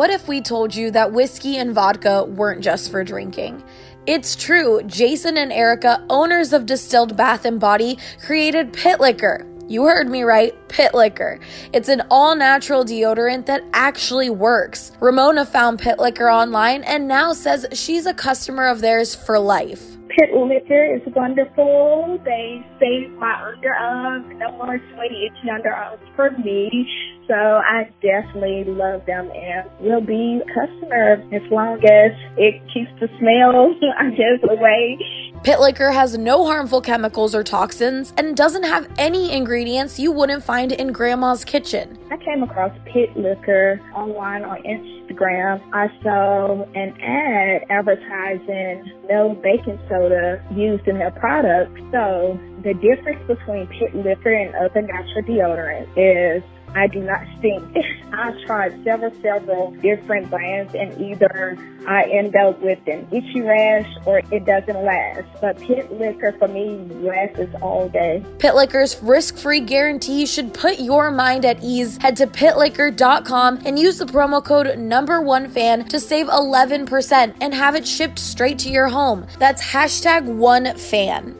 What if we told you that whiskey and vodka weren't just for drinking? It's true, Jason and Erica, owners of Distilled Bath and Body, created Pit Liquor. You heard me right, Pit Liquor. It's an all natural deodorant that actually works. Ramona found Pit Liquor online and now says she's a customer of theirs for life. Pit Liquor is wonderful. They save my underarms. No more sweaty, itchy underarms for me. So I definitely love them and will be a customer as long as it keeps the smell, I guess, away. Pit Liquor has no harmful chemicals or toxins and doesn't have any ingredients you wouldn't find in grandma's kitchen. I came across Pit Liquor online on Instagram. I saw an ad advertising no baking soda used in their product. So the difference between Pit Liquor and other natural deodorant is I do not stink. I've tried several, several different brands and either I end up with an itchy rash or it doesn't last. But Pit Liquor for me lasts all day. Pit Liquor's risk-free guarantee should put your mind at ease. Head to pitliquor.com and use the promo code number one fan to save 11% and have it shipped straight to your home. That's hashtag one fan.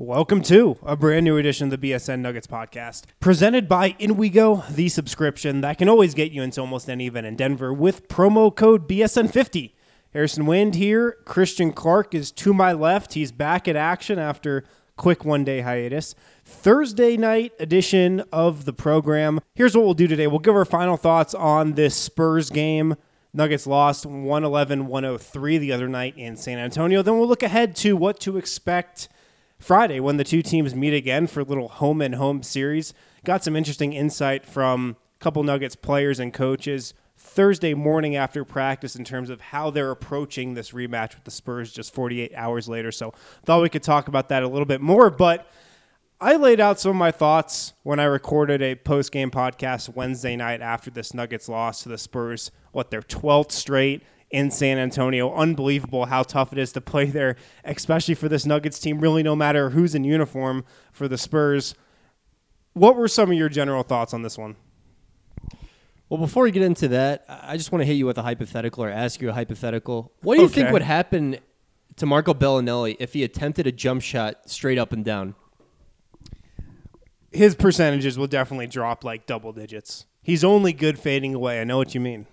Welcome to a brand new edition of the BSN Nuggets podcast, presented by InWeGo, the subscription that can always get you into almost any event in Denver with promo code BSN50. Harrison Wind here. Christian Clark is to my left. He's back at action after quick one day hiatus. Thursday night edition of the program. Here's what we'll do today. We'll give our final thoughts on this Spurs game. Nuggets lost 111 103 the other night in San Antonio. Then we'll look ahead to what to expect Friday when the two teams meet again for a little home and home series. Got some interesting insight from a couple Nuggets players and coaches Thursday morning after practice in terms of how they're approaching this rematch with the Spurs just 48 hours later. So thought we could talk about that a little bit more, but I laid out some of my thoughts when I recorded a post game podcast Wednesday night after this Nuggets loss to the Spurs, what their 12th straight in San Antonio. Unbelievable how tough it is to play there, especially for this Nuggets team, really, no matter who's in uniform for the Spurs. What were some of your general thoughts on this one? Well, before we get into that, I just want to hit you with a hypothetical or ask you a hypothetical. What do you think would happen to Marco Belinelli if he attempted a jump shot straight up and down? His percentages will definitely drop like double digits. He's only good fading away. I know what you mean.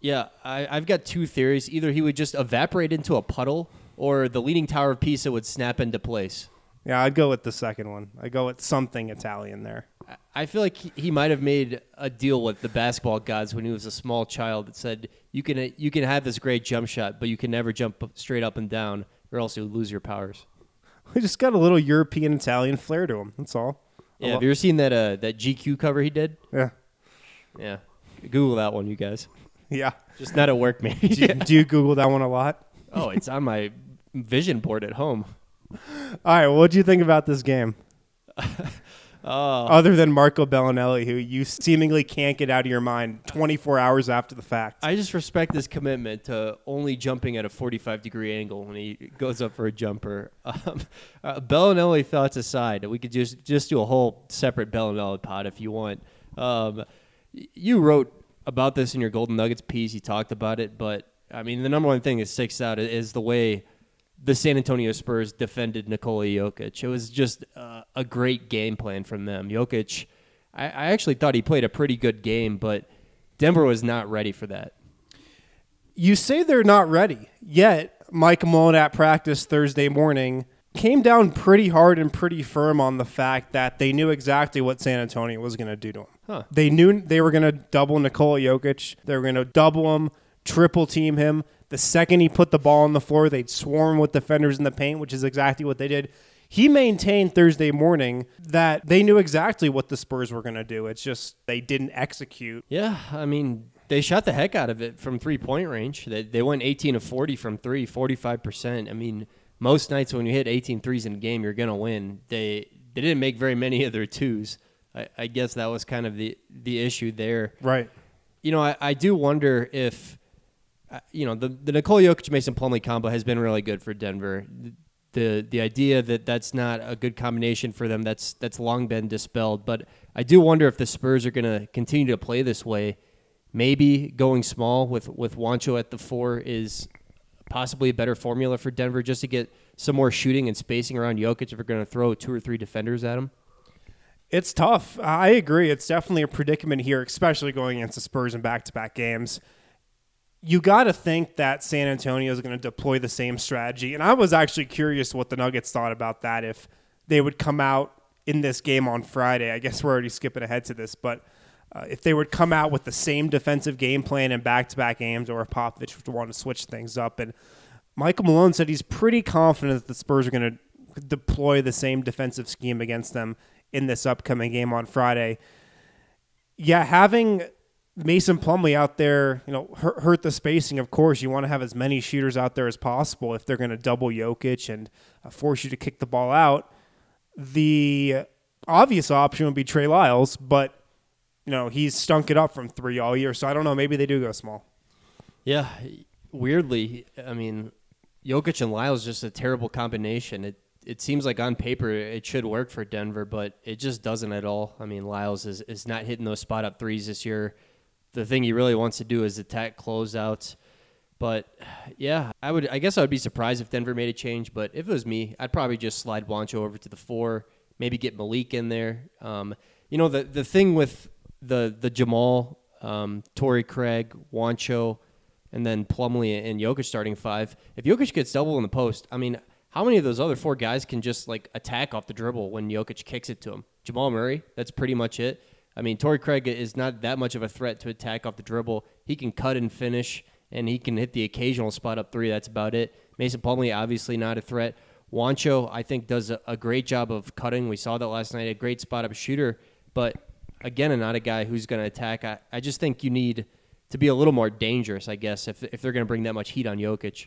Yeah, I, I've got two theories. Either he would just evaporate into a puddle, or the leaning tower of Pisa would snap into place. Yeah, I'd go with the second one. I go with something Italian there. I- feel like he, he might have made a deal with the basketball gods when he was a small child that said, "You can you can have this great jump shot, but you can never jump straight up and down, or else you'll lose your powers." He just got a little European Italian flair to him. That's all. Yeah, have you ever seen that uh, that GQ cover he did? Yeah. Yeah, Google that one, you guys. Yeah. Just not at work, maybe. Do you, do you Google that one a lot? oh, it's on my vision board at home. All right. Well, what do you think about this game? Oh, Other than Marco Belinelli, who you seemingly can't get out of your mind 24 hours after the fact. I just respect his commitment to only jumping at a 45 degree angle when he goes up for a jumper. Um, uh, Belinelli thoughts aside, we could just just do a whole separate Belinelli pod if you want. Um, y- you wrote about this in your Golden Nuggets piece. You talked about it, but I mean, the number one thing that sticks out is the way the San Antonio Spurs defended Nikola Jokic. It was just uh, a great game plan from them. Jokic, I, I actually thought he played a pretty good game, but Denver was not ready for that. you say they're not ready yet. Mike Malone at practice Thursday morning came down pretty hard and pretty firm on the fact that they knew exactly what San Antonio was going to do to him. Huh. They knew they were going to double Nikola Jokic. They were going to double him, triple team him. The second he put the ball on the floor, they'd swarm with defenders in the paint, which is exactly what they did. He maintained Thursday morning that they knew exactly what the Spurs were going to do. It's just they didn't execute. Yeah, I mean, they shot the heck out of it from three point range. They, they went 18 of 40 from three, 45%. I mean, most nights when you hit 18 threes in a game, you're going to win. They they didn't make very many of their twos. I, I guess that was kind of the, the issue there. Right. You know, I, I do wonder if, uh, you know, the, the Nikola Jokic Mason Plumlee combo has been really good for Denver. The the idea that that's not a good combination for them that's that's long been dispelled. But I do wonder if the Spurs are going to continue to play this way. Maybe going small with with Juancho at the four is possibly a better formula for Denver just to get some more shooting and spacing around Jokic if we're going to throw two or three defenders at him. It's tough. I agree. It's definitely a predicament here, especially going against the Spurs in back to back games. You got to think that San Antonio is going to deploy the same strategy. And I was actually curious what the Nuggets thought about that if they would come out in this game on Friday. I guess we're already skipping ahead to this, but uh, if they would come out with the same defensive game plan in back to back games or if Popovich would want to switch things up. And Michael Malone said he's pretty confident that the Spurs are going to deploy the same defensive scheme against them in this upcoming game on Friday. Yeah, having Mason Plumlee out there, you know, hurt, hurt the spacing. Of course, you want to have as many shooters out there as possible if they're going to double Jokic and uh, force you to kick the ball out. The obvious option would be Trey Lyles, but you know he's stunk it up from three all year. So I don't know. Maybe they do go small. Yeah, weirdly, I mean, Jokic and Lyles just a terrible combination. It it seems like on paper it should work for Denver, but it just doesn't at all. I mean, Lyles is, is not hitting those spot up threes this year. The thing he really wants to do is attack closeouts. But yeah, I would I guess I would be surprised if Denver made a change, but if it was me, I'd probably just slide Juancho over to the four, maybe get Malik in there. Um, you know, the the thing with the the Jamal, um, Torrey Craig, Juancho, and then Plumlee and Jokic starting five. If Jokic gets double in the post, I mean, how many of those other four guys can just like attack off the dribble when Jokic kicks it to him? Jamal Murray, that's pretty much it. I mean, Torrey Craig is not that much of a threat to attack off the dribble. He can cut and finish, and he can hit the occasional spot up three. That's about it. Mason Plumlee, obviously not a threat. Juancho, I think, does a great job of cutting. We saw that last night. A great spot up shooter, but again, not a guy who's going to attack. I, I just think you need to be a little more dangerous, I guess, if, if they're going to bring that much heat on Jokic.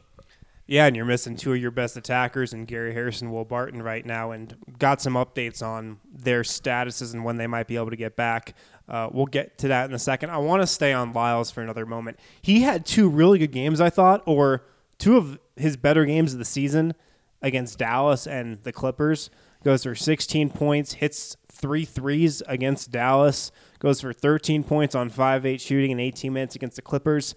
Yeah, and you're missing two of your best attackers and Gary Harrison, Will Barton right now, and got some updates on their statuses and when they might be able to get back. Uh, we'll get to that in a second. I want to stay on Lyles for another moment. He had two really good games, I thought, or two of his better games of the season against Dallas and the Clippers. Goes for 16 points, hits three threes against Dallas, goes for 13 points on 5 8 shooting in 18 minutes against the Clippers.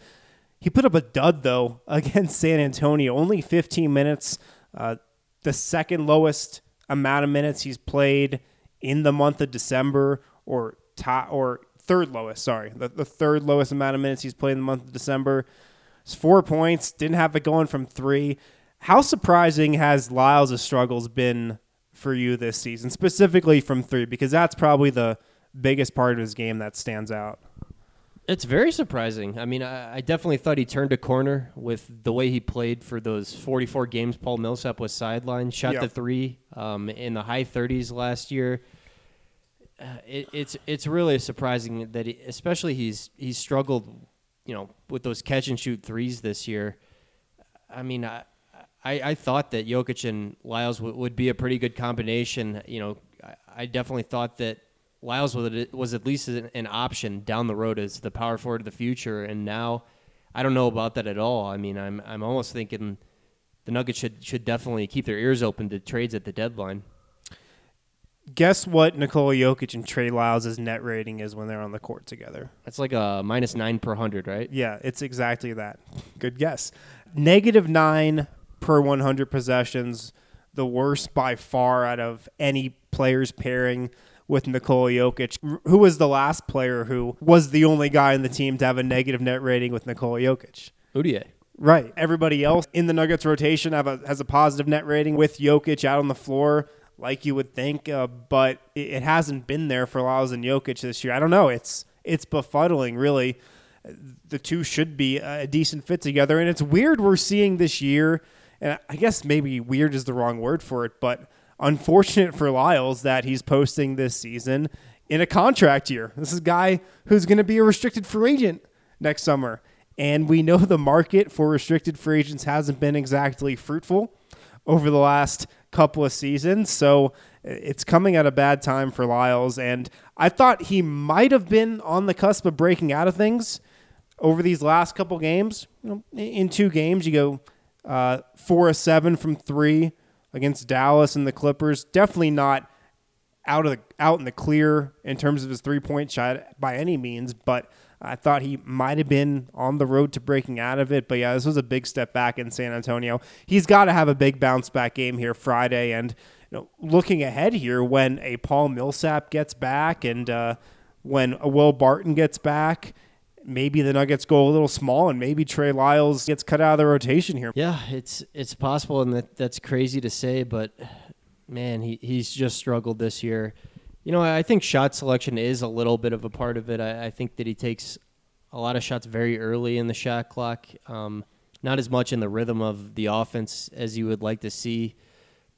He put up a dud, though, against San Antonio. Only 15 minutes, uh, the second lowest amount of minutes he's played in the month of December, or top, or third lowest, sorry, the, the third lowest amount of minutes he's played in the month of December. It's four points, didn't have it going from three. How surprising has Lyles' struggles been for you this season, specifically from three? Because that's probably the biggest part of his game that stands out. It's very surprising. I mean, I, I, definitely thought he turned a corner with the way he played for those 44 games. Paul Millsap was sidelined, shot Yep. the three um, in the high 30s last year. Uh, it, it's it's really surprising that, he, especially he's he's struggled, you know, with those catch and shoot threes this year. I mean, I I, I thought that Jokic and Lyles would, would be a pretty good combination. You know, I, I definitely thought that Lyles was, was at least an, an option down the road as the power forward of the future, and now I don't know about that at all. I mean, I'm I'm almost thinking the Nuggets should should definitely keep their ears open to trades at the deadline. Guess what Nikola Jokic and Trey Lyles' net rating is when they're on the court together? That's like a minus nine per hundred, right? Yeah, it's exactly that. Good guess. Negative nine per 100 possessions, the worst by far out of any players pairing with Nikola Jokic, who was the last player who was the only guy in the team to have a negative net rating with Nikola Jokic. Udier. Right. Everybody else in the Nuggets rotation have a, has a positive net rating with Jokic out on the floor, like you would think, uh, but it, it hasn't been there for Lyles and Jokic this year. I don't know. It's it's befuddling, really. The two should be a decent fit together, and it's weird we're seeing this year. And I guess maybe weird is the wrong word for it, but unfortunate for Lyles that he's posting this season in a contract year. This is a guy who's going to be a restricted free agent next summer. And we know the market for restricted free agents hasn't been exactly fruitful over the last couple of seasons. So it's coming at a bad time for Lyles. And I thought he might have been on the cusp of breaking out of things over these last couple games. You know, in two games, you go uh, four of seven from three against Dallas and the Clippers. Definitely not out of the, out in the clear in terms of his three point shot by any means, but I thought he might have been on the road to breaking out of it. But yeah, this was a big step back in San Antonio. He's got to have a big bounce back game here Friday. And you know, looking ahead here, when a Paul Millsap gets back and uh, when a Will Barton gets back, maybe the Nuggets go a little small and maybe Trey Lyles gets cut out of the rotation here. Yeah, it's it's possible, and that that's crazy to say, but man, he, he's just struggled this year. You know, I think shot selection is a little bit of a part of it. I, I think that he takes a lot of shots very early in the shot clock, um, not as much in the rhythm of the offense as you would like to see.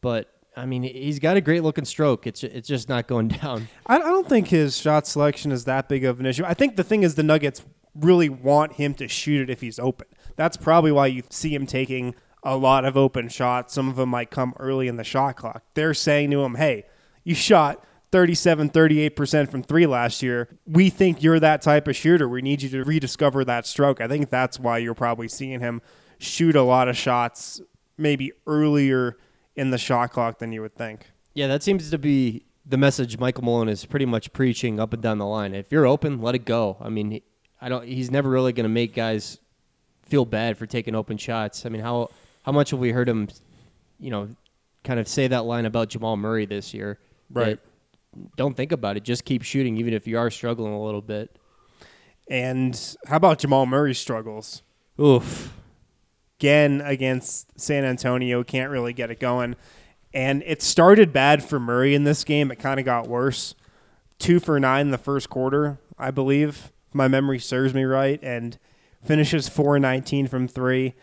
But I mean, he's got a great looking stroke. It's it's just not going down. I, I don't think his shot selection is that big of an issue. I think the thing is the Nuggets really want him to shoot it if he's open. That's probably why you see him taking a lot of open shots. Some of them might come early in the shot clock. They're saying to him, hey, you shot 37, 38% from three last year. We think you're that type of shooter. We need you to rediscover that stroke. I think that's why you're probably seeing him shoot a lot of shots maybe earlier in the shot clock than you would think. Yeah, that seems to be the message Michael Malone is pretty much preaching up and down the line. If you're open, let it go. I mean, I don't. He's never really going to make guys feel bad for taking open shots. I mean, how how much have we heard him, you know, kind of say that line about Jamal Murray this year? Right. Don't think about it. Just keep shooting, even if you are struggling a little bit. And how about Jamal Murray's struggles? Oof. Again against San Antonio, can't really get it going. And it started bad for Murray in this game. It kind of got worse. Two for nine in the first quarter, I believe. If my memory serves me right. And finishes 4 19 from three.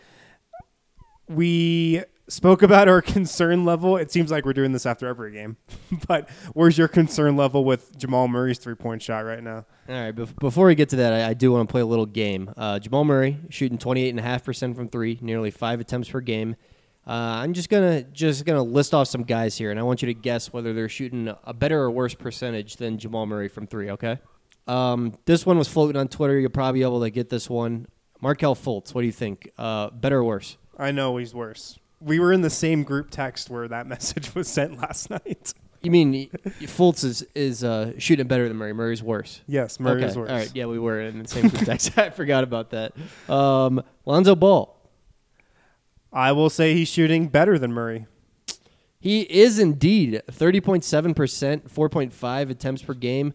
We spoke about our concern level. It seems like we're doing this after every game. but where's your concern level with Jamal Murray's three point shot right now? All right. Bef- before we get to that, I, I do want to play a little game. Uh, Jamal Murray shooting 28.5% from three, nearly five attempts per game. Uh, I'm just gonna just gonna list off some guys here, and I want you to guess whether they're shooting a better or worse percentage than Jamal Murray from three. Okay. Um, this one was floating on Twitter. You'll probably be able to get this one. Markelle Fultz. What do you think? Uh, better or worse? I know he's worse. We were in the same group text where that message was sent last night. You mean Fultz is is uh, shooting better than Murray? Murray's worse. Yes, Murray's okay. worse. All right. Yeah, we were in the same group text. I forgot about that. Um, Lonzo Ball. I will say he's shooting better than Murray. He is indeed 30.7%, 4.5 attempts per game.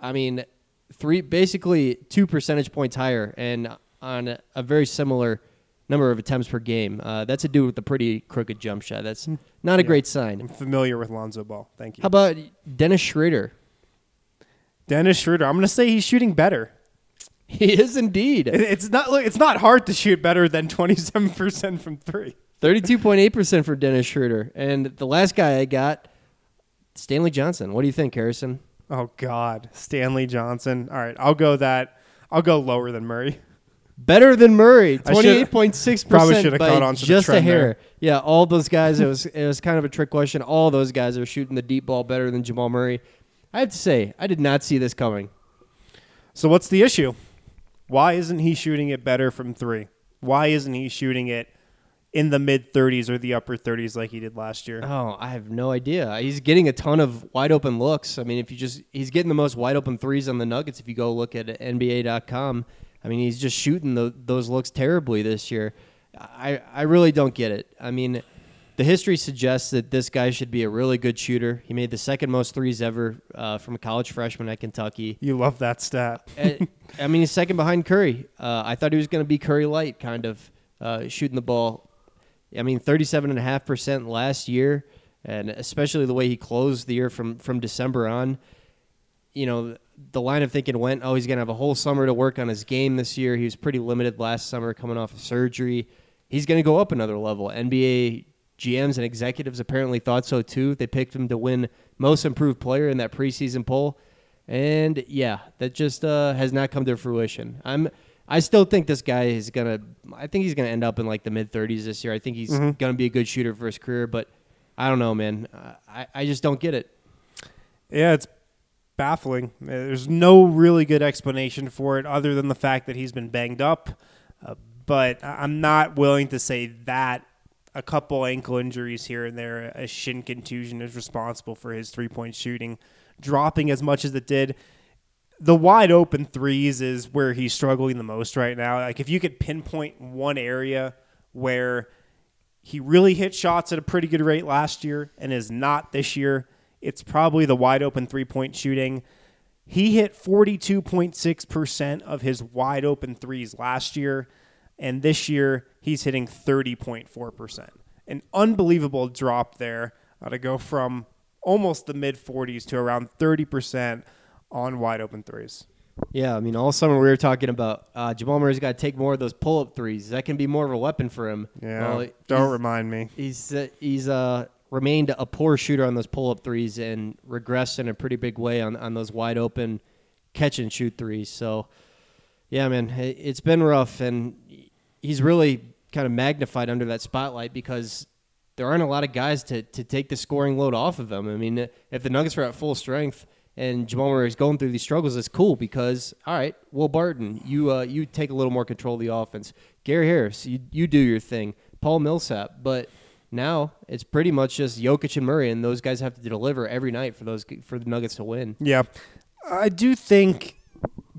I mean, three basically two percentage points higher and on a, very similar number of attempts per game. Uh, that's a dude with a pretty crooked jump shot. That's not a Yeah. great sign. I'm familiar with Lonzo Ball. Thank you. How about Dennis Schrader? Dennis Schroeder. I'm going to say he's shooting better. He is indeed. It's not look, it's not hard to shoot better than 27% from 3. 32.8% for Dennis Schroeder. And the last guy I got, Stanley Johnson. What do you think, Harrison? Oh god, Stanley Johnson. All right, I'll go that I'll go lower than Murray. Better than Murray, twenty eight point six twenty should- eight point six probably should have caught on to the just a hair. there. Yeah, all those guys. It was it was kind of a trick question. All those guys are shooting the deep ball better than Jamal Murray. I have to say, I did not see this coming. So what's the issue? Why isn't he shooting it better from 3? Why isn't he shooting it in the mid 30s or the upper 30s like he did last year? Oh, I have no idea. He's getting a ton of wide open looks. I mean, if you just he's getting the most wide open threes on the Nuggets. If you go look at NBA.com, I mean, he's just shooting tho- those looks terribly this year. I I really don't get it. I mean, the history suggests that this guy should be a really good shooter. He made the second most threes ever uh, from a college freshman at Kentucky. You love that stat. I mean, he's second behind Curry. Uh, I thought he was going to be Curry light, kind of. uh, shooting the ball. I mean, 37.5% last year, and especially the way he closed the year from, from December on. You know, the line of thinking went, oh, he's going to have a whole summer to work on his game this year. He was pretty limited last summer coming off of surgery. He's going to go up another level. NBA GMs and executives apparently thought so too. They picked him to win most improved player in that preseason poll. And yeah, that just uh, has not come to fruition. I'm I still think this guy is gonna. I think he's gonna end up in like the mid 30s this year. I think he's Mm-hmm. gonna be a good shooter for his career, but I don't know, man. Uh, I I just don't get it. Yeah, it's baffling. Uh, There's no really good explanation for it other than the fact that he's been banged up. Uh, but I'm not willing to say that a couple ankle injuries here and there, a shin contusion is responsible for his three point shooting dropping as much as it did. The wide open threes is where he's struggling the most right now. Like if you could pinpoint one area where he really hit shots at a pretty good rate last year and is not this year. It's probably the wide open three point shooting. He hit 42.6% of his wide open threes last year, and this year he's hitting 30.4%. An unbelievable drop there uh, to go from almost the mid 40s to around 30% on wide open threes. Yeah, I mean, all summer we were talking about uh, Jamal Murray's got to take more of those pull up threes. That can be more of a weapon for him. Yeah, Well, don't remind me. He's uh, he's uh, remained a poor shooter on those pull up threes and regressed in a pretty big way on, on those wide open catch and shoot threes. So, yeah, man, it, it's been rough, and he's really kind of magnified under that spotlight because there aren't a lot of guys to, to take the scoring load off of him. I mean, if the Nuggets were at full strength and Jamal Murray is going through these struggles, it's cool because all right, Will Barton, you uh, you take a little more control of the offense. Gary Harris, you you do your thing. Paul Millsap, but now it's pretty much just Jokic and Murray, and those guys have to deliver every night for those for the Nuggets to win. Yeah. I do think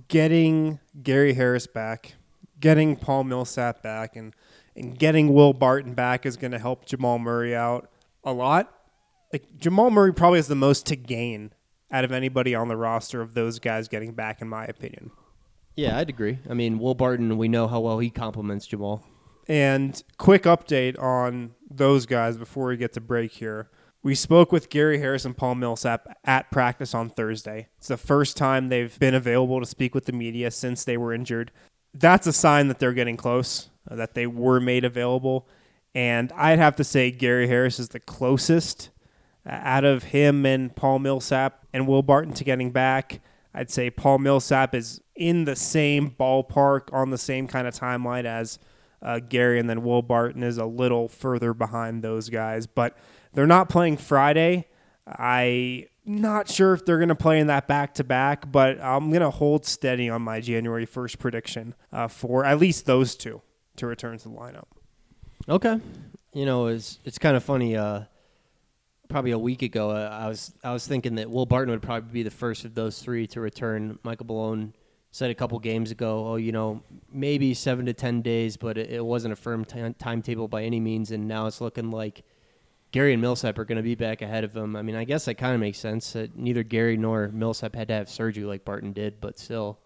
getting Gary Harris back, getting Paul Millsap back, and, and getting Will Barton back is going to help Jamal Murray out a lot. Like Jamal Murray probably has the most to gain out of anybody on the roster of those guys getting back, in my opinion. Yeah, I'd agree. I mean, Will Barton, we know how well he complements Jamal. And quick update on those guys before we get to break here. We spoke with Gary Harris and Paul Millsap at practice on Thursday. It's the first time they've been available to speak with the media since they were injured. That's a sign that they're getting close, that they were made available. And I'd have to say Gary Harris is the closest out of him and Paul Millsap and Will Barton to getting back. I'd say Paul Millsap is in the same ballpark on the same kind of timeline as uh, Gary, and then Will Barton is a little further behind those guys. But they're not playing Friday. I not sure if they're going to play in that back to back, but I'm going to hold steady on my January 1st prediction uh, for at least those two to return to the lineup. Okay. You know, it's it's kind of funny. Uh, probably a week ago, uh, I was I was thinking that Will Barton would probably be the first of those three to return. Michael Malone said a couple games ago, oh, you know, maybe seven to ten days, but it, it wasn't a firm ti- timetable by any means. And now it's looking like Gary and Millsap are going to be back ahead of him. I mean, I guess that kind of makes sense. That neither Gary nor Millsap had to have surgery like Barton did, but still.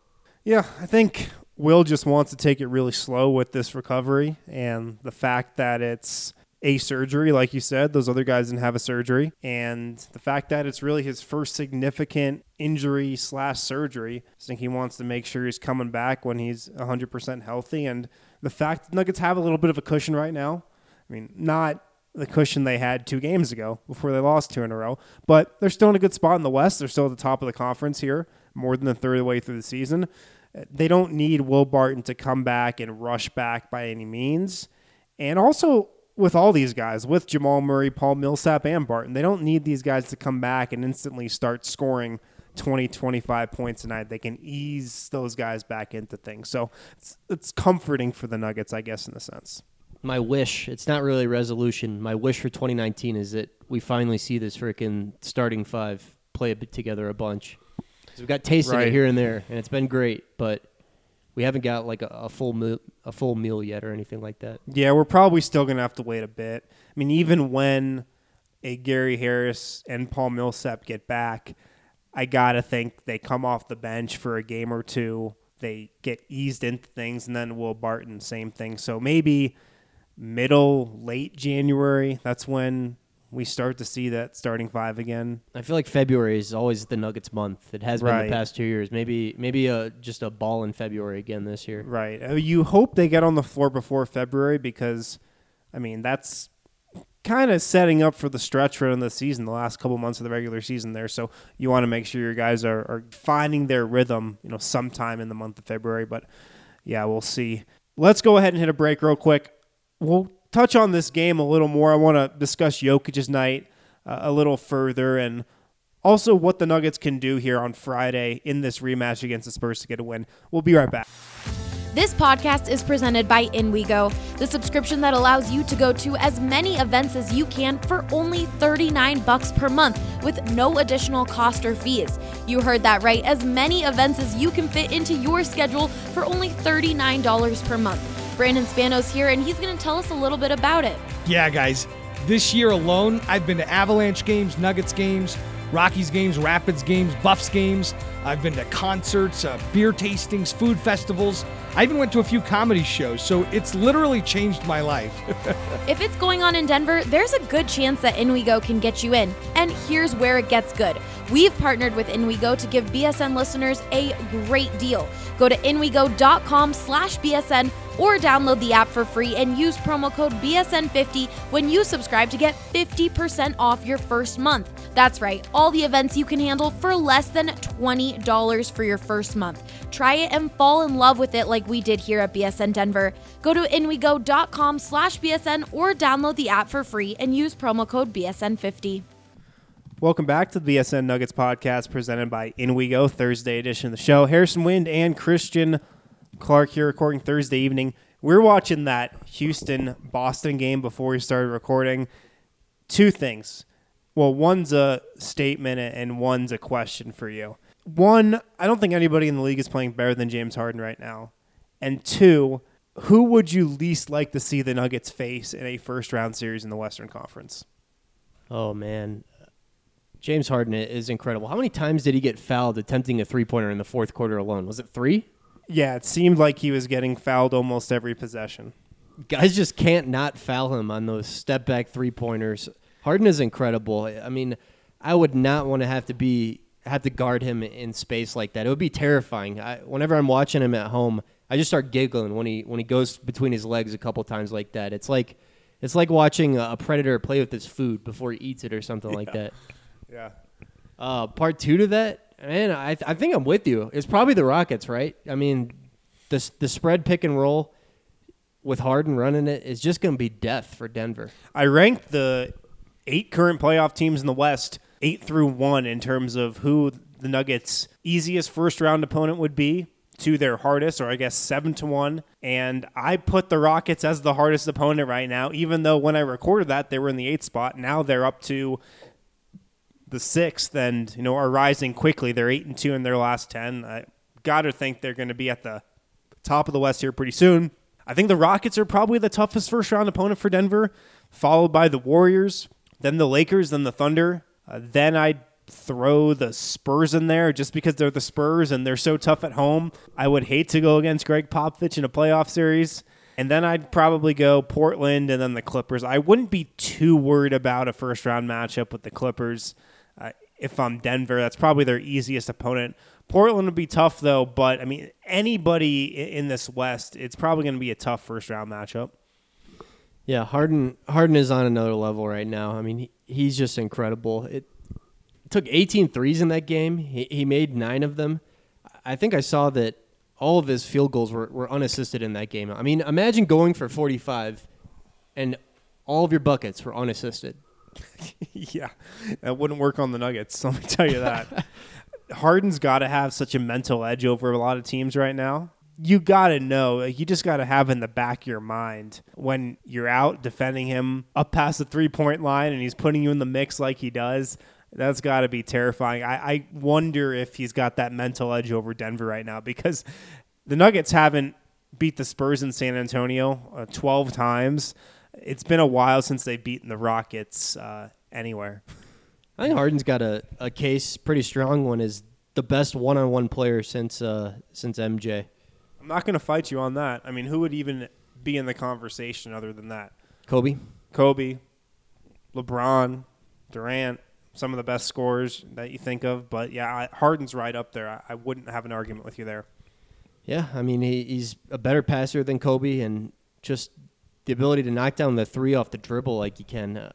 Yeah, I think Will just wants to take it really slow with this recovery and the fact that it's a surgery, like you said, those other guys didn't have a surgery, and the fact that it's really his first significant injury slash surgery. I think he wants to make sure he's coming back when he's 100% healthy, and the fact that Nuggets have a little bit of a cushion right now. I mean, not the cushion they had two games ago before they lost two in a row, but they're still in a good spot in the West. They're still at the top of the conference here, more than a third of the way through the season. They don't need Will Barton to come back and rush back by any means. And also, with all these guys, with Jamal Murray, Paul Millsap, and Barton, they don't need these guys to come back and instantly start scoring 20, 25 points a night. They can ease those guys back into things. So it's, it's comforting for the Nuggets, I guess, in a sense. my wish it's not really a resolution my wish for 2019 is that we finally see this freaking starting five play together a bunch 'Cause we've got tasted Right. it here and there and it's been great but we haven't got like a, a full meal, a full meal yet or anything like that Yeah, we're probably still to have to wait a bit. I mean, even when a Gary Harris and Paul Millsap get back, I got to think they come off the bench for a game or two they get eased into things, and then Will Barton, same thing. So maybe middle, late January, that's when we start to see that starting five again. I feel like February is always the Nuggets month. It has been the past two years. Maybe maybe uh, just a ball in February again this year. Right. Uh, You hope they get on the floor before February because, I mean, that's kind of setting up for the stretch run of the season, the last couple months of the regular season there. So you want to make sure your guys are, are finding their rhythm, you know, sometime in the month of February. But yeah, we'll see. Let's go ahead and hit a break real quick. We'll touch on this game a little more. I want to discuss Jokic's night uh, a little further and also what the Nuggets can do here on Friday in this rematch against the Spurs to get a win. We'll be right back. This podcast is presented by InWeGo, the subscription that allows you to go to as many events as you can for only 39 bucks per month with no additional cost or fees. You heard that right, as many events as you can fit into your schedule for only $39 per month. Brandon Spanos here and he's going to tell us a little bit about it. Yeah, guys. This year alone, I've been to Avalanche games, Nuggets games, Rockies games, Rapids games, Buffs games. I've been to concerts, uh, beer tastings, food festivals. I even went to a few comedy shows, so it's literally changed my life. If it's going on in Denver, there's a good chance that InWeGo can get you in. And here's where it gets good. We've partnered with InWeGo to give BSN listeners a great deal. Go to inwego.com slash BSN or download the app for free and use promo code BSN50 when you subscribe to get 50% off your first month. That's right, all the events you can handle for less than $20 for your first month. Try it and fall in love with it like we did here at BSN Denver. Go to inwego.com slash BSN or download the app for free and use promo code BSN50. Welcome back to the BSN Nuggets podcast presented by InWeGo, Thursday edition of the show. Harrison Wind and Christian Clark here recording Thursday evening. We're watching that Houston Boston game before we started recording. Two things. Well, one's a statement and one's a question for you. One, I don't think anybody in the league is playing better than James Harden right now. And two, who would you least like to see the Nuggets face in a first round series in the Western Conference? Oh man, James Harden is incredible. How many times did he get fouled attempting a three pointer in the fourth quarter alone? Was it three? Yeah, it seemed like he was getting fouled almost every possession. Guys just can't not foul him on those step back three pointers. Harden is incredible. I mean, I would not want to have to be have to guard him in space like that. It would be terrifying. I, whenever I'm watching him at home, I just start giggling when he when he goes between his legs a couple times like that. It's like it's like watching a predator play with his food before he eats it or something like that. Yeah. Uh, part two to that, man, I, I think I'm with you. It's probably the Rockets, right? I mean, the the spread pick and roll with Harden running it is just going to be death for Denver. I ranked the eight current playoff teams in the West eight through one in terms of who the Nuggets' easiest first round opponent would be to their hardest, or I guess seven to one. And I put the Rockets as the hardest opponent right now, even though when I recorded that they were in the eighth spot. Now they're up to the sixth and you know are rising quickly. They're eight and two in their last ten. I gotta think they're going to be at the top of the West here pretty soon. I think the Rockets are probably the toughest first round opponent for Denver, followed by the Warriors, then the Lakers, then the Thunder. Uh, then I'd throw the Spurs in there just because they're the Spurs and they're so tough at home. I would hate to go against Gregg Popovich in a playoff series. And then I'd probably go Portland and then the Clippers. I wouldn't be too worried about a first round matchup with the Clippers. If I'm Denver, that's probably their easiest opponent. Portland would be tough though, but I mean anybody in this West, it's probably going to be a tough first round matchup. Yeah, Harden Harden is on another level right now. I mean, he, he's just incredible. It took 18 threes in that game. He, he made nine of them. I think I saw that all of his field goals were, were unassisted in that game. I mean, imagine going for 45 and all of your buckets were unassisted. yeah, that wouldn't work on the Nuggets. Let me tell you that. Harden's got to have such a mental edge over a lot of teams right now. You got to know, like, you just got to have in the back of your mind when you're out defending him up past the three point line and he's putting you in the mix like he does. That's got to be terrifying. I, I wonder if he's got that mental edge over Denver right now because the Nuggets haven't beat the Spurs in San Antonio uh, 12 times. It's been a while since they've beaten the Rockets uh, anywhere. I think Harden's got a, a case pretty strong one is the best one-on-one player since uh, since MJ. I'm not going to fight you on that. I mean, who would even be in the conversation other than that? Kobe. Kobe, LeBron, Durant, some of the best scorers that you think of. But yeah, I, Harden's right up there. I, I wouldn't have an argument with you there. Yeah, I mean he, he's a better passer than Kobe, and just the ability to knock down the three off the dribble like he can. Uh,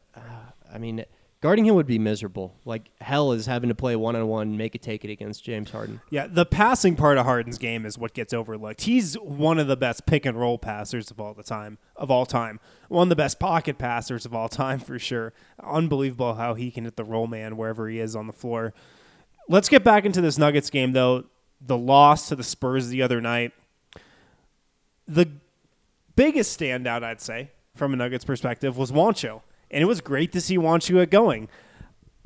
I mean, guarding him would be miserable. Like hell is having to play one on one, make it take it against James Harden. Yeah, the passing part of Harden's game is what gets overlooked. He's one of the best pick and roll passers of all the time, of all time. One of the best pocket passers of all time for sure. Unbelievable how he can hit the roll man wherever he is on the floor. Let's get back into this Nuggets game though. The loss to the Spurs the other night. The biggest standout, I'd say, from a Nuggets perspective, was Juancho. And it was great to see Juancho get going.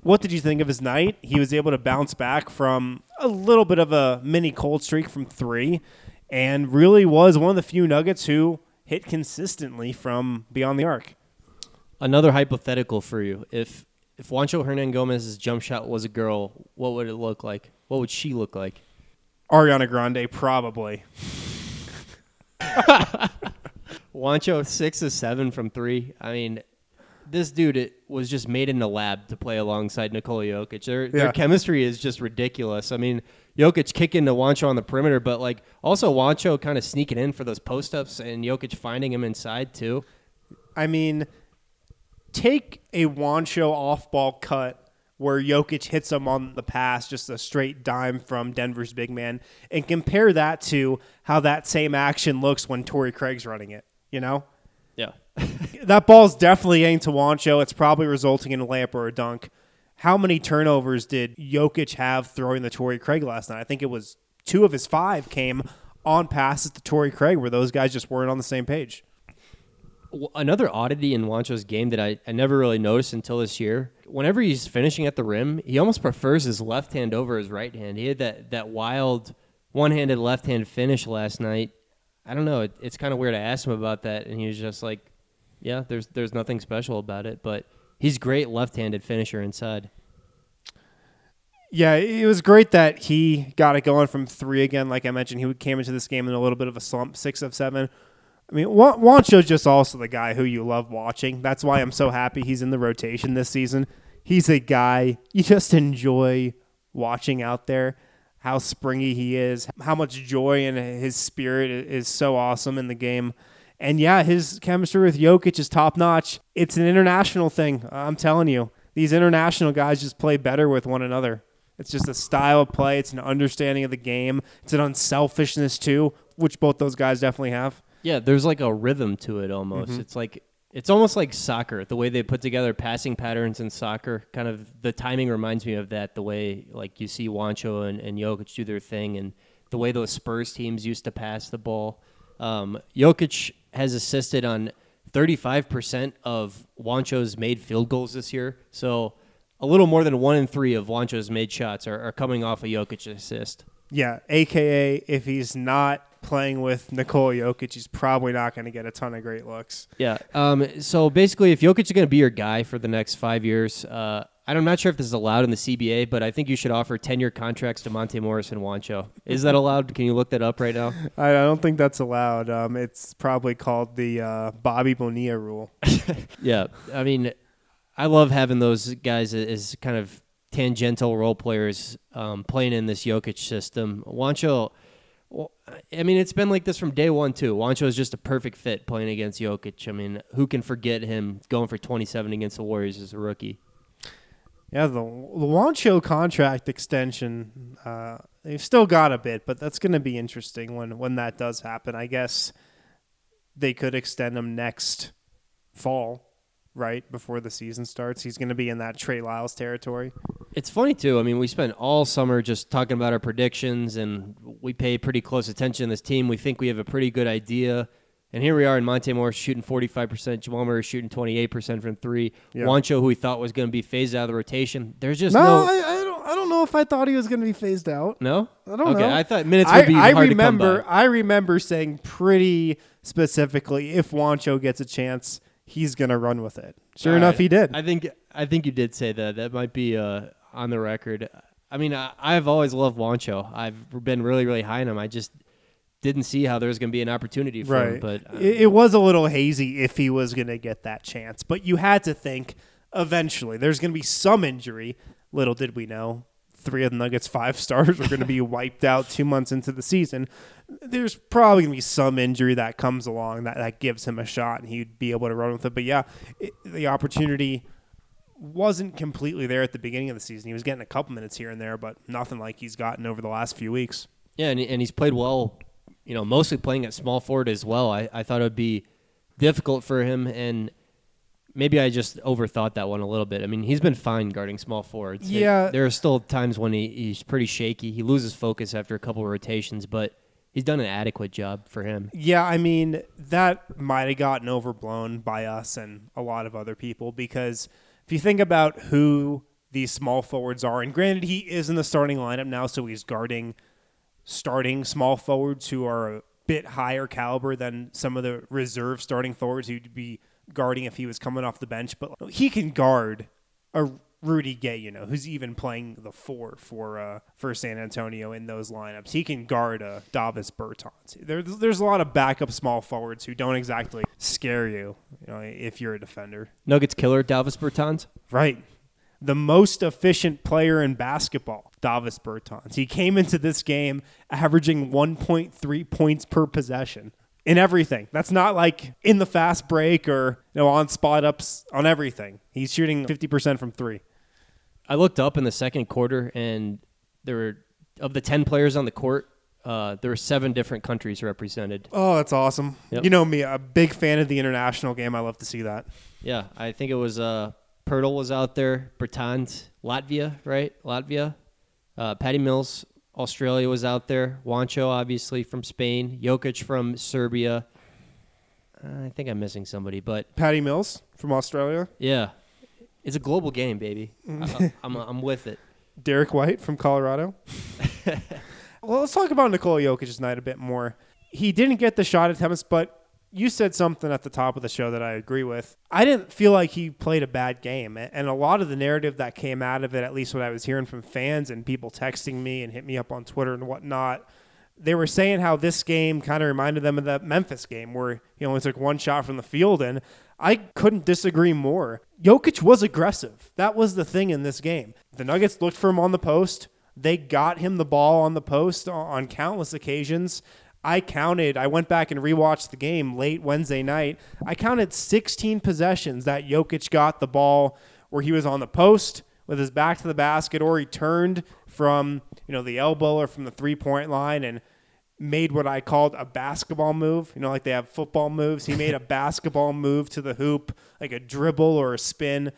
What did you think of his night? He was able to bounce back from a little bit of a mini cold streak from three and really was one of the few Nuggets who hit consistently from beyond the arc. Another hypothetical for you: if if Juancho Hernangomez's jump shot was a girl, what would it look like? What would she look like? Ariana Grande, probably. Juancho six of seven from three. I mean, this dude it was just made in the lab to play alongside Nikola Jokic. Their, Yeah. their chemistry is just ridiculous. I mean, Jokic kicking to Juancho on the perimeter, but like also Juancho kind of sneaking in for those post ups and Jokic finding him inside too. I mean, take a Juancho off ball cut where Jokic hits him on the pass, just a straight dime from Denver's big man, and compare that to how that same action looks when Torrey Craig's running it. You know? Yeah. that ball's definitely aimed to Juancho. It's probably resulting in a layup or a dunk. How many turnovers did Jokic have throwing the Torrey Craig last night? I think it was two of his five came on passes to Torrey Craig where those guys just weren't on the same page. Another oddity in Juancho's game that I, I never really noticed until this year. Whenever he's finishing at the rim, he almost prefers his left hand over his right hand. He had that, that wild one handed left hand finish last night. I don't know. It, it's kind of weird. I asked him about that, and he was just like, "Yeah, there's there's nothing special about it, but he's great left handed finisher inside." Yeah, it was great that he got it going from three again. Like I mentioned, he came into this game in a little bit of a slump, six of seven. I mean, Wa- Juancho's just also the guy who you love watching. That's why I'm so happy he's in the rotation this season. He's a guy you just enjoy watching out there. How springy he is, how much joy and his spirit is so awesome in the game. And yeah, his chemistry with Jokic is top notch. It's an international thing. I'm telling you, these international guys just play better with one another. It's just a style of play. It's an understanding of the game. It's an unselfishness too, which both those guys definitely have. Yeah, there's like a rhythm to it almost. Mm-hmm. It's like it's almost like soccer. The way they put together passing patterns in soccer, kind of the timing reminds me of that. The way like you see Juancho and, and Jokic do their thing, and the way those Spurs teams used to pass the ball. Um, Jokic has assisted on 35% of Juancho's made field goals this year. So a little more than one in three of Juancho's made shots are, are coming off a Jokic assist. Yeah, aka if he's not playing with Nikola Jokic, he's probably not going to get a ton of great looks. Yeah. Um, so basically, if Jokic is going to be your guy for the next five years, uh, I'm not sure if this is allowed in the CBA, but I think you should offer 10 year contracts to Monte Morris and Juancho. Is that allowed? Can you look that up right now? I I don't think that's allowed. Um, it's probably called the uh, Bobby Bonilla rule. Yeah. I mean, I love having those guys as kind of tangential role players um, playing in this Jokic system. Juancho. Well, I mean, it's been like this from day one too. Juancho is just a perfect fit playing against Jokic. I mean, who can forget him going for 27 against the Warriors as a rookie? Yeah, the the Juancho contract extension, uh, they've still got a bit, but that's going to be interesting when when that does happen. I guess they could extend him next fall, right before the season starts. He's going to be in that Trey Lyles territory. It's funny too. I mean, we spent all summer just talking about our predictions, and we pay pretty close attention to this team. We think we have a pretty good idea, and here we are in Monte Morris shooting forty five percent. Jamal Murray shooting twenty eight percent from three. Yeah. Juancho, who we thought was going to be phased out of the rotation, there's just No, no. I, I don't. I don't know if I thought he was going to be phased out. no, I don't okay, know. I thought minutes would be I hard remember. to come by. I remember saying pretty specifically, if Juancho gets a chance, he's going to run with it. Sure All enough, right. he did. I think I think you did say that. That might be uh, on the record. I mean, I, I've always loved Juancho. I've been really, really high on him. I just didn't see how there was going to be an opportunity for him. But it, it was a little hazy if he was going to get that chance. But you had to think eventually there's going to be some injury. Little did we know, three of the Nuggets' five stars were going to be wiped out two months into the season. There's probably going to be some injury that comes along that, that gives him a shot and he'd be able to run with it. But yeah, it, the opportunity wasn't completely there at the beginning of the season. He was getting a couple minutes here and there, but nothing like he's gotten over the last few weeks. yeah, and, and he's played well. You know, mostly playing at small forward as well. I, I thought it would be difficult for him, and maybe I just overthought that one a little bit. I mean, he's been fine guarding small forwards. It- Yeah. there are still times when he, he's pretty shaky. He loses focus after a couple of rotations, but he's done an adequate job for him. Yeah, I mean, that might have gotten overblown by us and a lot of other people because if you think about who these small forwards are, and granted, he is in the starting lineup now, so he's guarding starting small forwards who are a bit higher caliber than some of the reserve starting forwards who'd be guarding if he was coming off the bench. But he can guard a Rudy Gay, you know, who's even playing the four for uh, for San Antonio in those lineups. He can guard a Davis Bertans. There, there's a lot of backup small forwards who don't exactly scare you, you know, if you're a defender. Nuggets killer, Davis Bertans. Right. The most efficient player in basketball, Davis Bertans. He came into this game averaging 1.3 points per possession in everything. That's not like in the fast break or you know on spot ups on everything. He's shooting 50% from 3. I looked up in the second quarter, and there were of the ten players on the court, uh, there were seven different countries represented. Oh, that's awesome. Yep. You know me, a big fan of the international game. I love to see that. Yeah, I think it was uh, Poeltl was out there, Bertans, Latvia, right? Latvia. Uh, Patty Mills, Australia was out there. Juancho, obviously from Spain. Jokic from Serbia. Uh, I think I'm missing somebody, but Patty Mills from Australia, yeah, it's a global game, baby. I, I'm I'm with it. Derrick White from Colorado. well, let's talk about Nikola Jokic's night a bit more. He didn't get the shot attempts, but you said something at the top of the show that I agree with. I didn't feel like he played a bad game. And a lot of the narrative that came out of it, at least what I was hearing from fans and people texting me and hit me up on Twitter and whatnot, they were saying how this game kind of reminded them of the Memphis game where he only took one shot from the field. And I couldn't disagree more. Jokic was aggressive. That was the thing in this game. The Nuggets looked for him on the post. They got him the ball on the post on countless occasions. I counted, I went back and rewatched the game late Wednesday night. I counted 16 possessions that Jokic got the ball where he was on the post with his back to the basket or he turned from, you know, the elbow or from the three-point line and made what I called a basketball move. You know, like they have football moves. He made a basketball move to the hoop, like a dribble or a spin.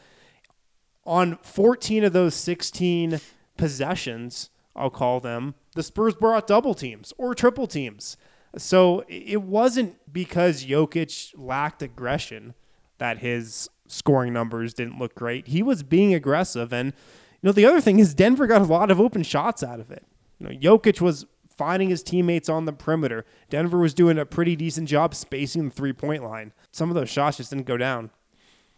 On 14 of those 16 possessions, I'll call them, the Spurs brought double teams or triple teams. So it wasn't because Jokic lacked aggression that his scoring numbers didn't look great. He was being aggressive. And, you know, the other thing is Denver got a lot of open shots out of it. You know, Jokic was finding his teammates on the perimeter. Denver was doing a pretty decent job spacing the three point line. Some of those shots just didn't go down.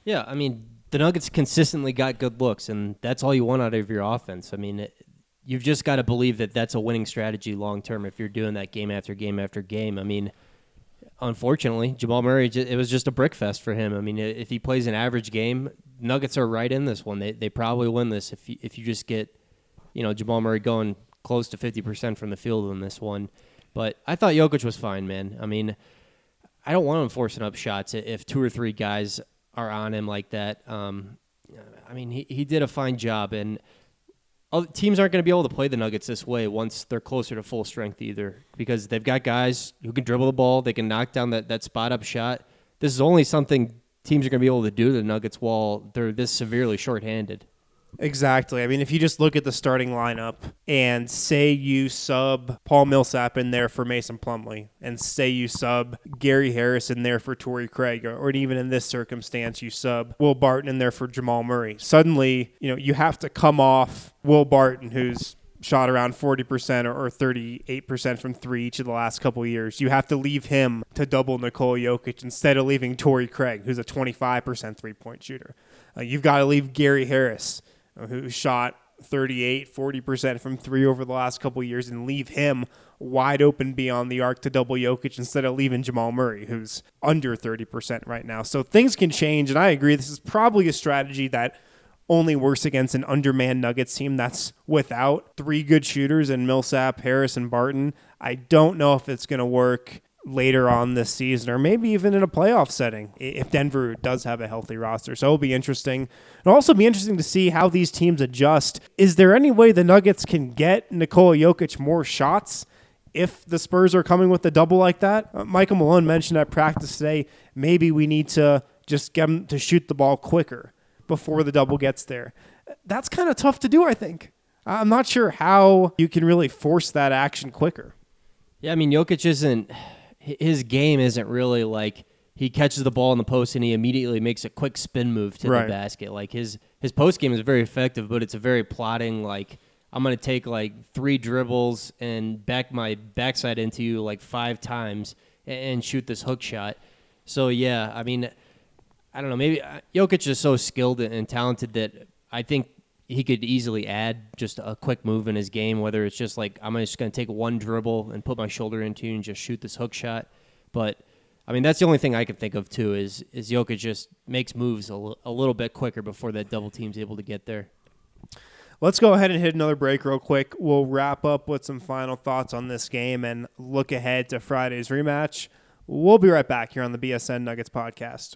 Yeah, I mean, the Nuggets consistently got good looks, and that's all you want out of your offense. I mean, it, you've just got to believe that that's a winning strategy long term if you're doing that game after game after game. I mean, unfortunately, Jamal Murray, it was just a brick fest for him. I mean, if he plays an average game, Nuggets are right in this one. They they probably win this if you, if you just get, you know, Jamal Murray going close to 50% from the field in this one. But I thought Jokic was fine, man. I mean, I don't want him forcing up shots if two or three guys are on him like that. Um, I mean, he, he did a fine job, and teams aren't going to be able to play the Nuggets this way once they're closer to full strength either, because they've got guys who can dribble the ball, they can knock down that, that spot up shot. This is only something teams are going to be able to do to the Nuggets while they're this severely shorthanded. Exactly. I mean, if you just look at the starting lineup and say you sub Paul Millsap in there for Mason Plumlee, and say you sub Gary Harris in there for Torrey Craig, or, or even in this circumstance, you sub Will Barton in there for Jamal Murray. Suddenly, you know, you have to come off Will Barton, who's shot around 40% or, or 38% from three each of the last couple years. You have to leave him to double Nikola Jokic instead of leaving Torrey Craig, who's a 25% three point shooter. Uh, you've got to leave Gary Harris, who shot 38, 40% from three over the last couple years and leave him wide open beyond the arc to double Jokic instead of leaving Jamal Murray, who's under 30% right now. So things can change, and I agree. This is probably a strategy that only works against an undermanned Nuggets team that's without three good shooters in Millsap, Harris, and Barton. I don't know if it's going to work later on this season or maybe even in a playoff setting if Denver does have a healthy roster. So it'll be interesting. It'll also be interesting to see how these teams adjust. Is there any way the Nuggets can get Nikola Jokic more shots? If the Spurs are coming with a double like that, uh, Michael Malone mentioned at practice today, maybe we need to just get him to shoot the ball quicker before the double gets there. That's kind of tough to do, I think. I'm not sure how you can really force that action quicker. Yeah, I mean, Jokic isn't his game isn't really like he catches the ball in the post and he immediately makes a quick spin move to Right. the basket. Like his his post game is very effective, but it's a very plotting like I'm gonna take like three dribbles and back my backside into you like five times and, and shoot this hook shot. So yeah, I mean, I don't know. Maybe uh, Jokic is so skilled and, and talented that I think he could easily add just a quick move in his game. Whether it's just like I'm just going to take one dribble and put my shoulder into and just shoot this hook shot. But I mean, that's the only thing I can think of too. Is is Jokic just makes moves a li- a little bit quicker before that double team's able to get there. Let's go ahead and hit another break real quick. We'll wrap up with some final thoughts on this game and look ahead to Friday's rematch. We'll be right back here on the BSN Nuggets podcast.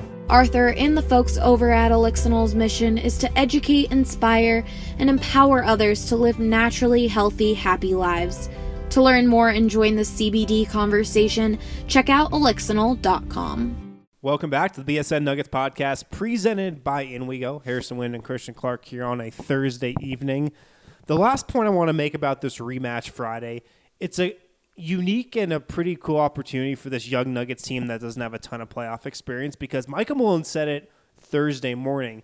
Arthur and the folks over at Elixinol's mission is to educate, inspire, and empower others to live naturally healthy, happy lives. To learn more and join the CBD conversation, check out elixinol.com. Welcome back to the BSN Nuggets podcast presented by InWeGo. Harrison Wind and Christian Clark here on a Thursday evening. The last point I want to make about this rematch Friday, it's a unique and a pretty cool opportunity for this young Nuggets team that doesn't have a ton of playoff experience because Michael Malone said it Thursday morning.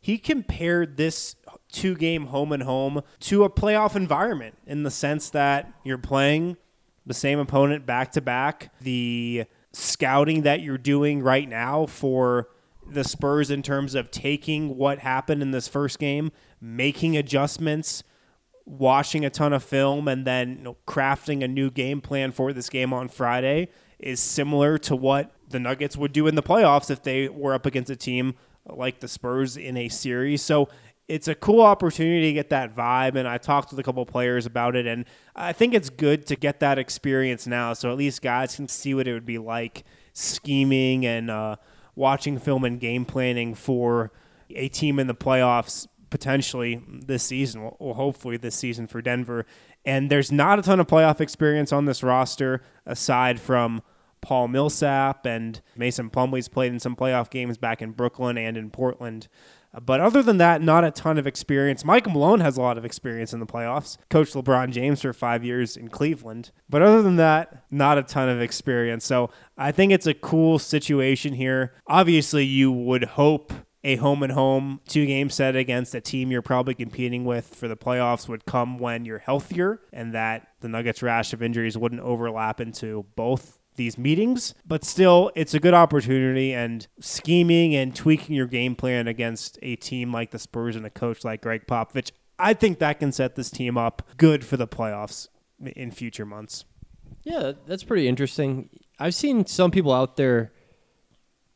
He compared this two game home and home to a playoff environment in the sense that you're playing the same opponent back to back. The scouting that you're doing right now for the Spurs in terms of taking what happened in this first game, making adjustments, watching a ton of film, and then you know, crafting a new game plan for this game on Friday is similar to what the Nuggets would do in the playoffs if they were up against a team like the Spurs in a series. So it's a cool opportunity to get that vibe. And I talked with a couple players about it, and I think it's good to get that experience now. So at least guys can see what it would be like scheming and uh, watching film and game planning for a team in the playoffs potentially this season, or hopefully this season for Denver. And there's not a ton of playoff experience on this roster aside from Paul Millsap and Mason Plumlee's played in some playoff games back in Brooklyn and in Portland. Uh, But other than that, not a ton of experience. Mike Malone has a lot of experience in the playoffs. Coached LeBron James for five years in Cleveland. But other than that, not a ton of experience. So I think it's a cool situation here. Obviously, you would hope a home and home two game set against a team you're probably competing with for the playoffs would come when you're healthier and that the Nuggets rash of injuries wouldn't overlap into both these meetings, but still, it's a good opportunity. And scheming and tweaking your game plan against a team like the Spurs and a coach like Gregg Popovich, I think that can set this team up good for the playoffs in future months. Yeah, that's pretty interesting. I've seen some people out there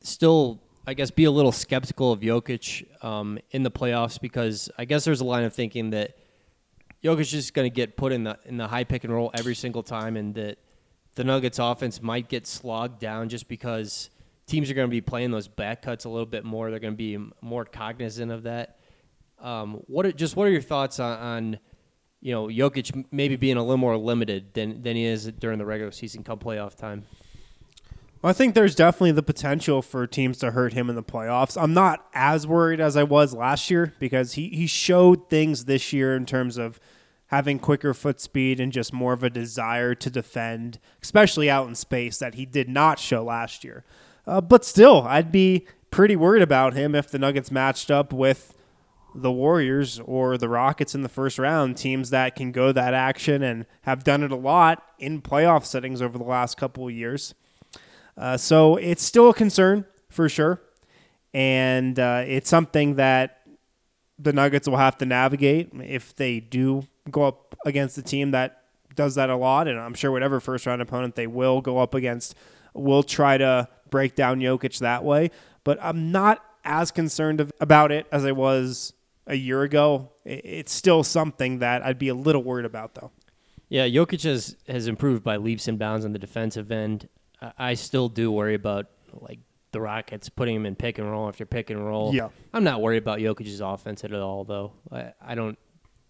still, I guess, be a little skeptical of Jokic um, in the playoffs because I guess there's a line of thinking that Jokic is just going to get put in the in the high pick and roll every single time, and that the Nuggets offense might get slogged down just because teams are going to be playing those back cuts a little bit more. They're going to be more cognizant of that. Um, what are, just what are your thoughts on, on you know Jokic maybe being a little more limited than than he is during the regular season come playoff time? I think there's definitely the potential for teams to hurt him in the playoffs. I'm not as worried as I was last year because he, he showed things this year in terms of having quicker foot speed and just more of a desire to defend, especially out in space that he did not show last year. Uh, but still, I'd be pretty worried about him if the Nuggets matched up with the Warriors or the Rockets in the first round, teams that can go that action and have done it a lot in playoff settings over the last couple of years. Uh, so it's still a concern for sure. And uh, it's something that the Nuggets will have to navigate if they do go up against a team that does that a lot. And I'm sure whatever first round opponent they will go up against will try to break down Jokic that way. But I'm not as concerned about it as I was a year ago. It's still something that I'd be a little worried about, though. Yeah, Jokic has, has improved by leaps and bounds on the defensive end. I still do worry about like the Rockets putting him in pick and roll after pick and roll. Yeah. I'm not worried about Jokic's offense at all, though. I, I don't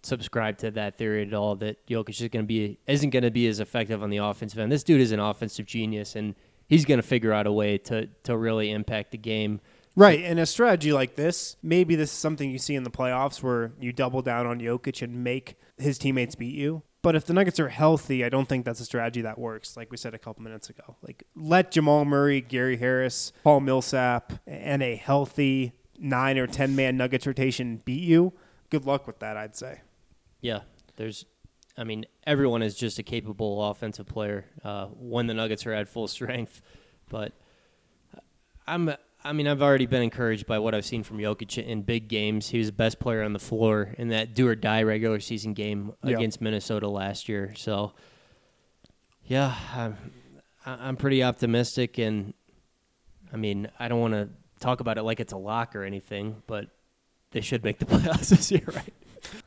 subscribe to that theory at all that Jokic is going to be isn't going to be as effective on the offensive end. This dude is an offensive genius, and he's going to figure out a way to to really impact the game. Right, and a strategy like this, maybe this is something you see in the playoffs where you double down on Jokic and make his teammates beat you. But if the Nuggets are healthy, I don't think that's a strategy that works. Like we said a couple minutes ago, like let Jamal Murray, Gary Harris, Paul Millsap, and a healthy nine or ten man Nuggets rotation beat you. Good luck with that, I'd say. Yeah, there's, I mean, everyone is just a capable offensive player uh, when the Nuggets are at full strength. But I'm I mean, I've already been encouraged by what I've seen from Jokic in big games. He was the best player on the floor in that do or die regular season game against Minnesota last year. So, yeah, I'm, I'm pretty optimistic. And I mean, I don't want to talk about it like it's a lock or anything, but they should make the playoffs this year, right?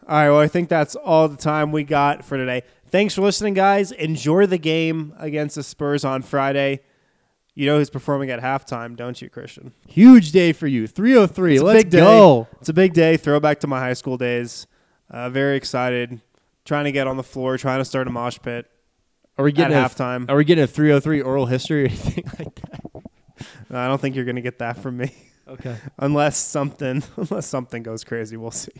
All right, well, I think that's all the time we got for today. Thanks for listening, guys. Enjoy the game against the Spurs on Friday. You know who's performing at halftime, don't you, Christian? Huge day for you. 3OH!3. It's a Let's big day. go. It's a big day. Throwback to my high school days. Uh, very excited. Trying to get on the floor, trying to start a mosh pit. Are we getting at a, halftime? Are we getting a 3OH!3 oral history or anything like that? I don't think you're going to get that from me. Okay. unless something unless something goes crazy, we'll see.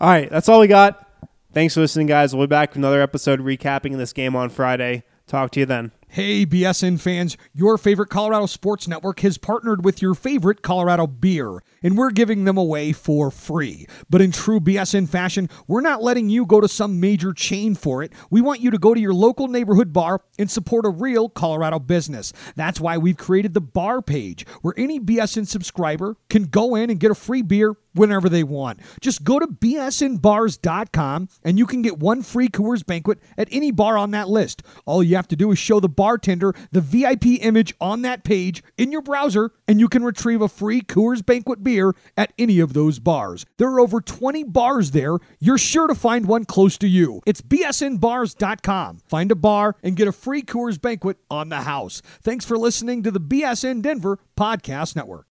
All right, that's all we got. Thanks for listening, guys. We'll be back with another episode recapping this game on Friday. Talk to you then. Hey, BSN fans, your favorite Colorado Sports Network has partnered with your favorite Colorado beer, and we're giving them away for free. But in true BSN fashion, we're not letting you go to some major chain for it. We want you to go to your local neighborhood bar and support a real Colorado business. That's why we've created the bar page, where any BSN subscriber can go in and get a free beer whenever they want. Just go to bsnbars.com and you can get one free Coors banquet at any bar on that list. All you have to do is show the bartender the VIP image on that page in your browser and you can retrieve a free Coors banquet beer at any of those bars. There are over 20 bars there. You're sure to find one close to you. It's bsnbars.com. Find a bar and get a free Coors banquet on the house. Thanks for listening to the BSN Denver Podcast Network.